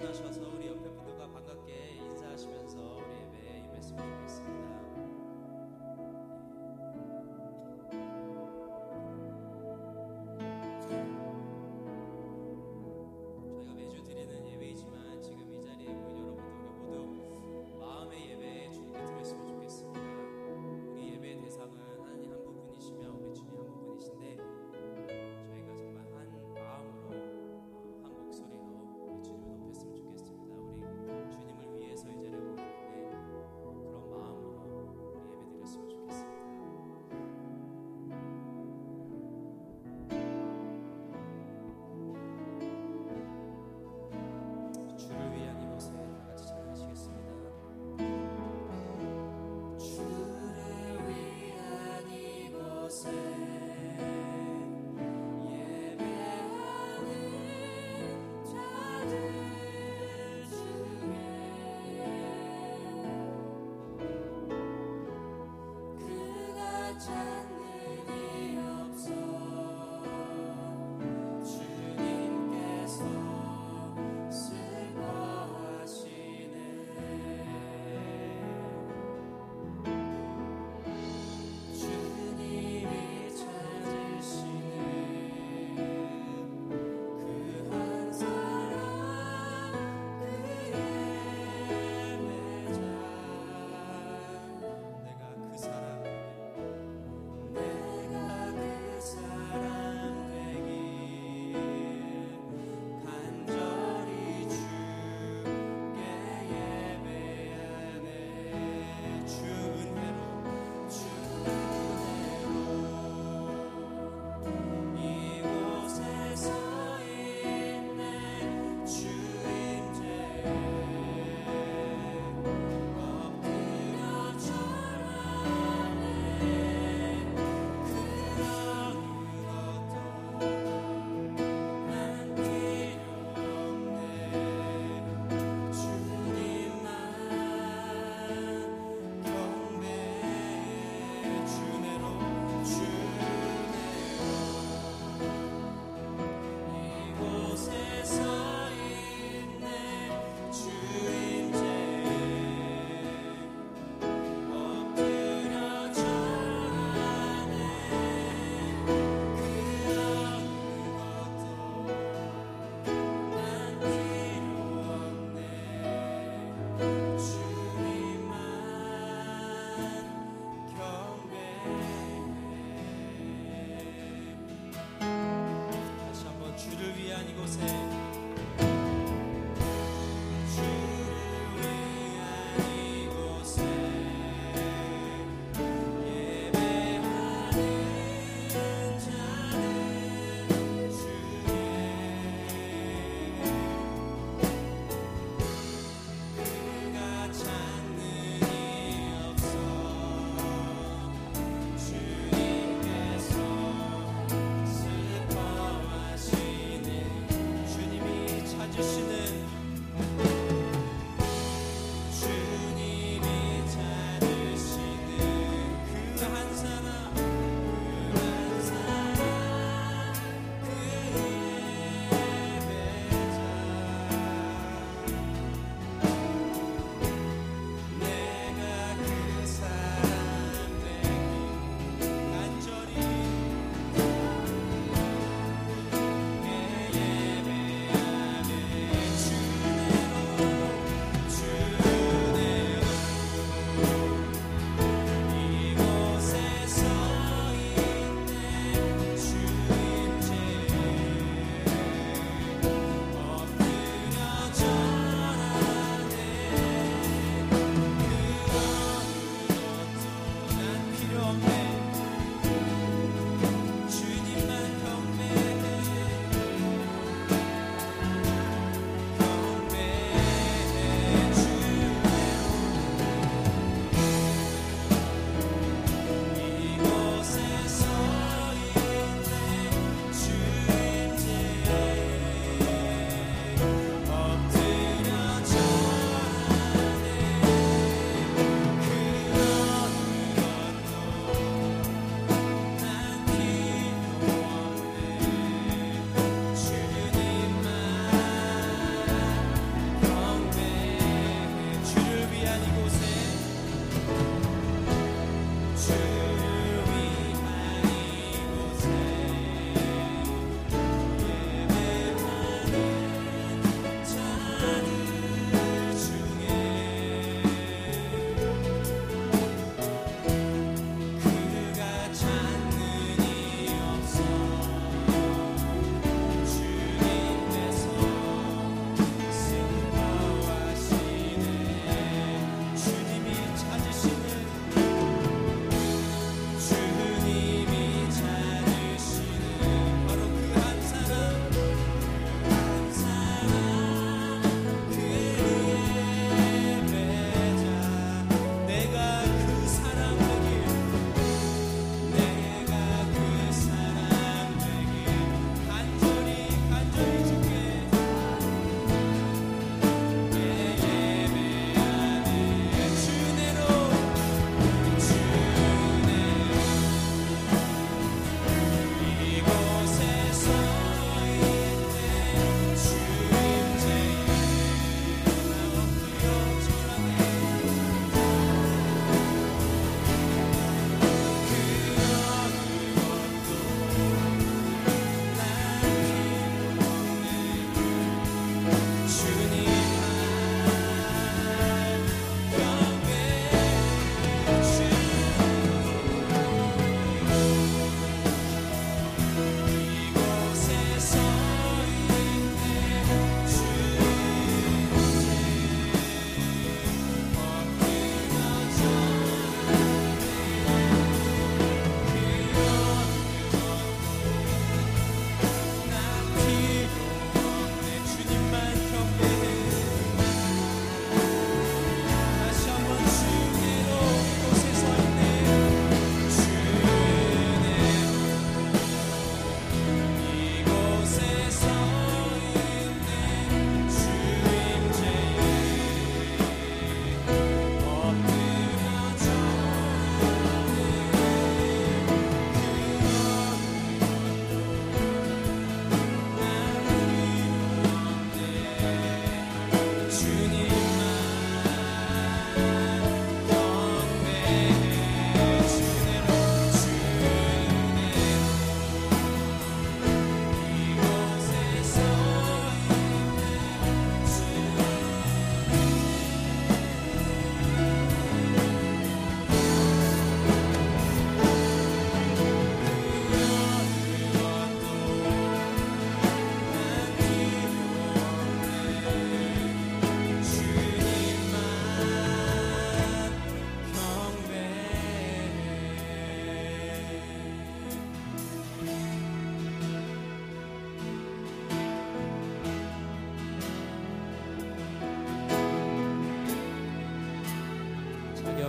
일어나셔서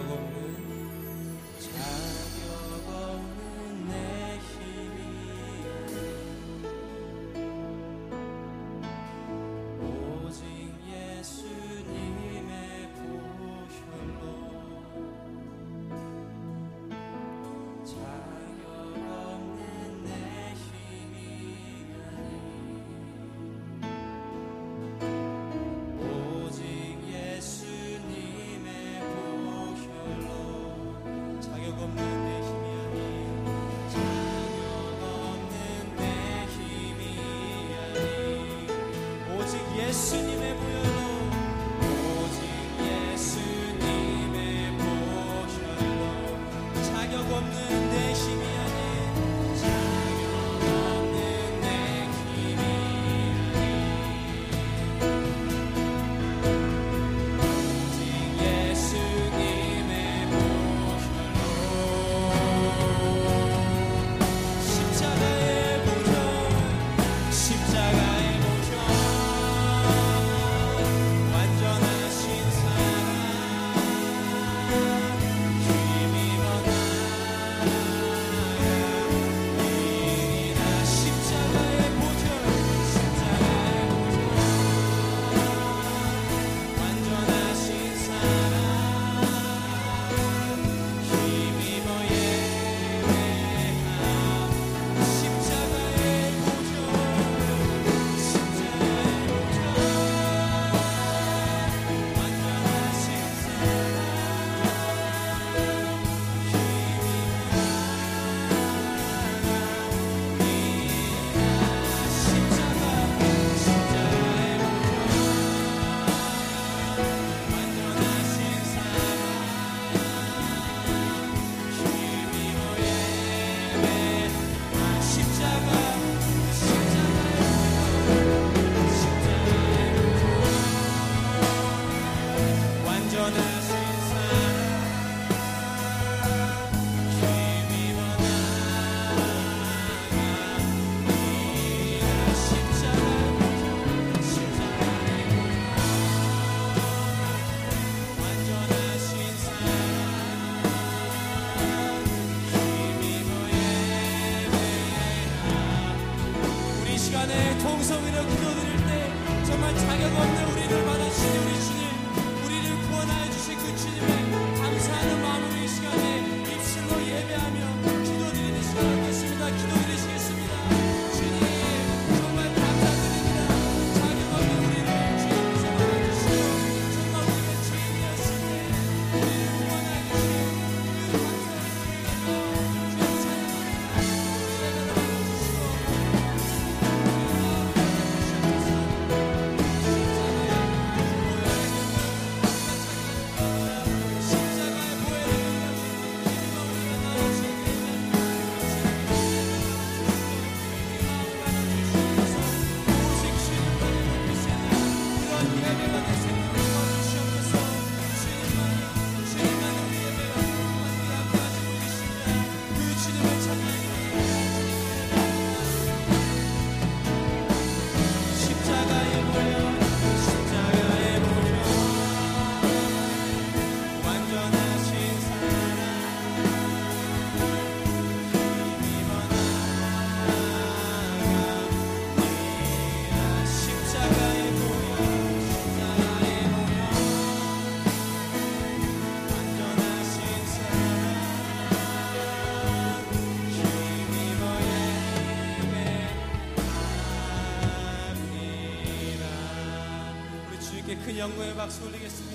Lord. 영광의 박수 올리겠습니다.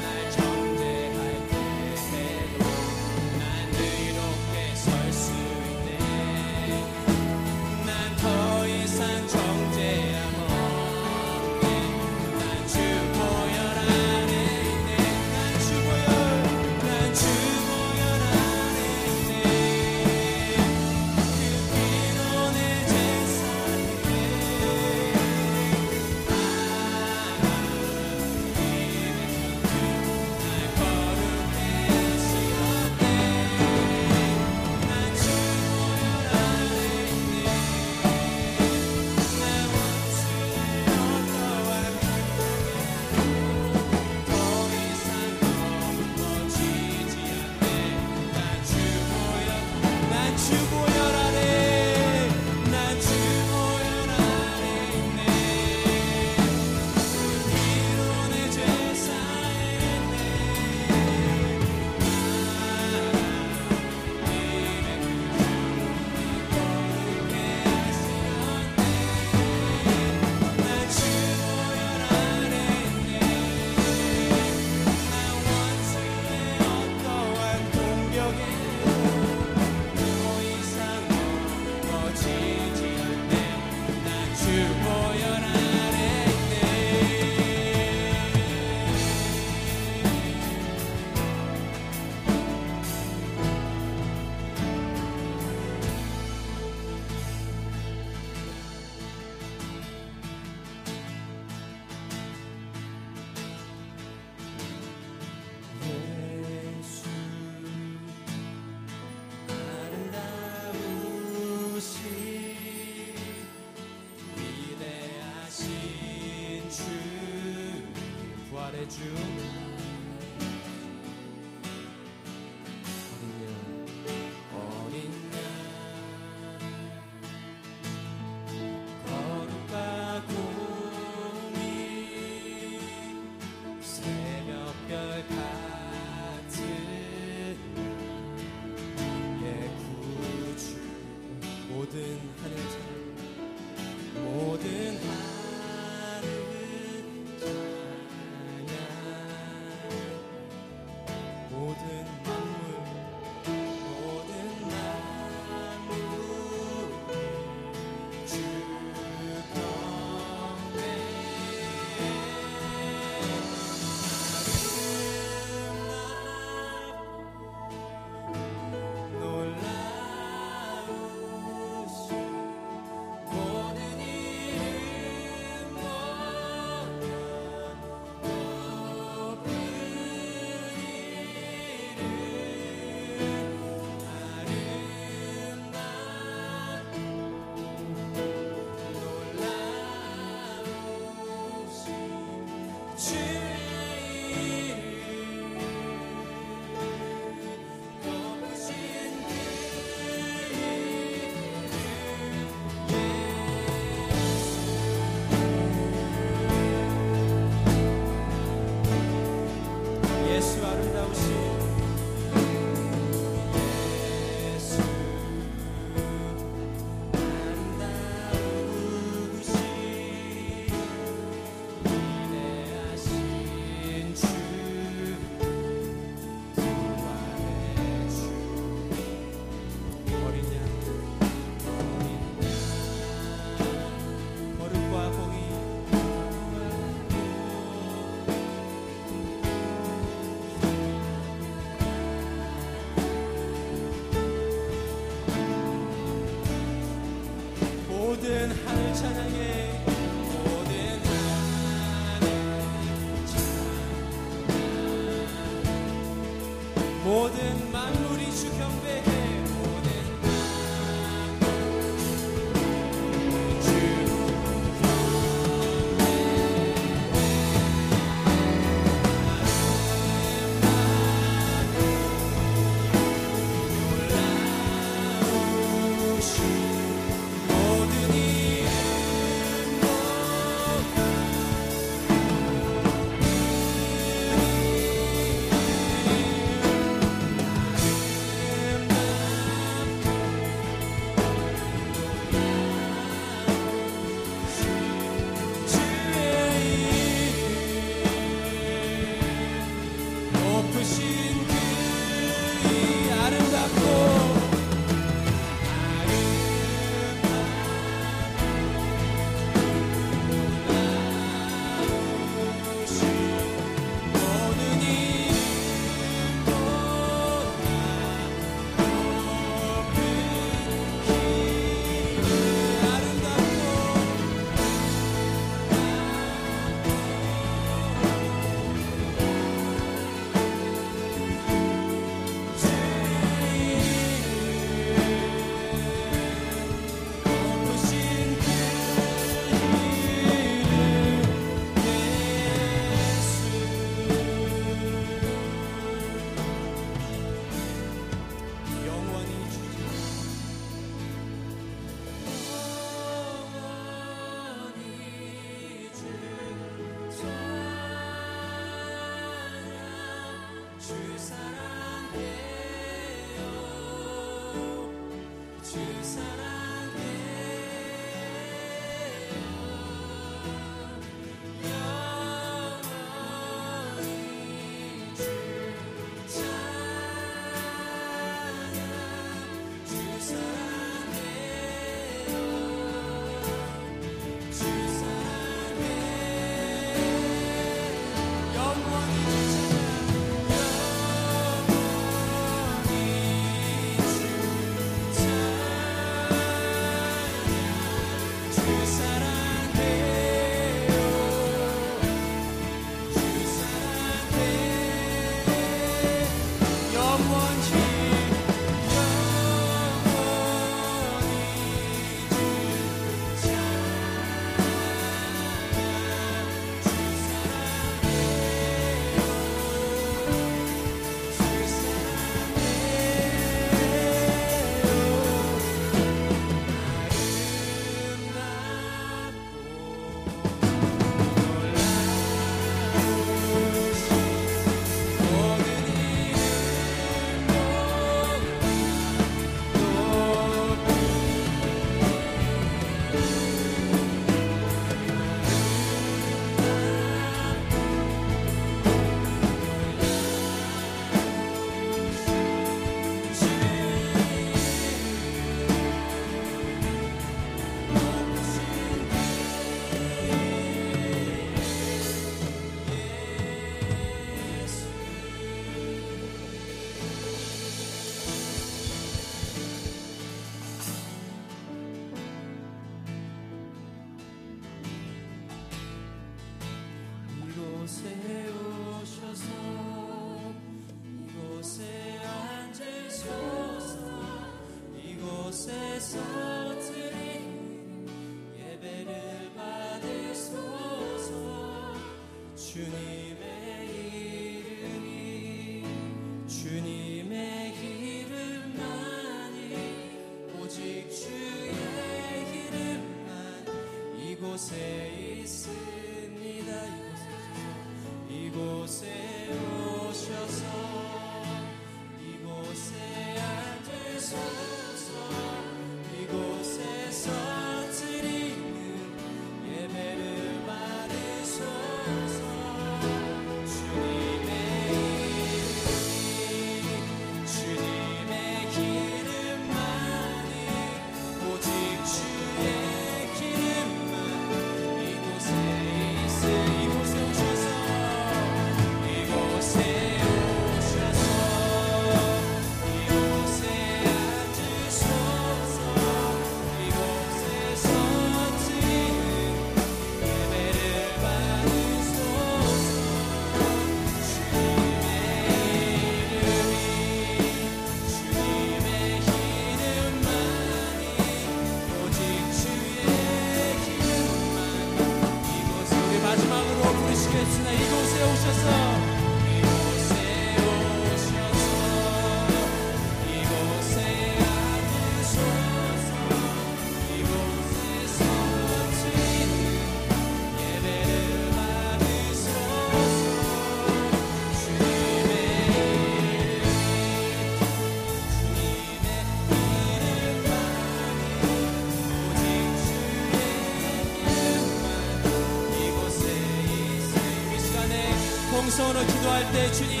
partecini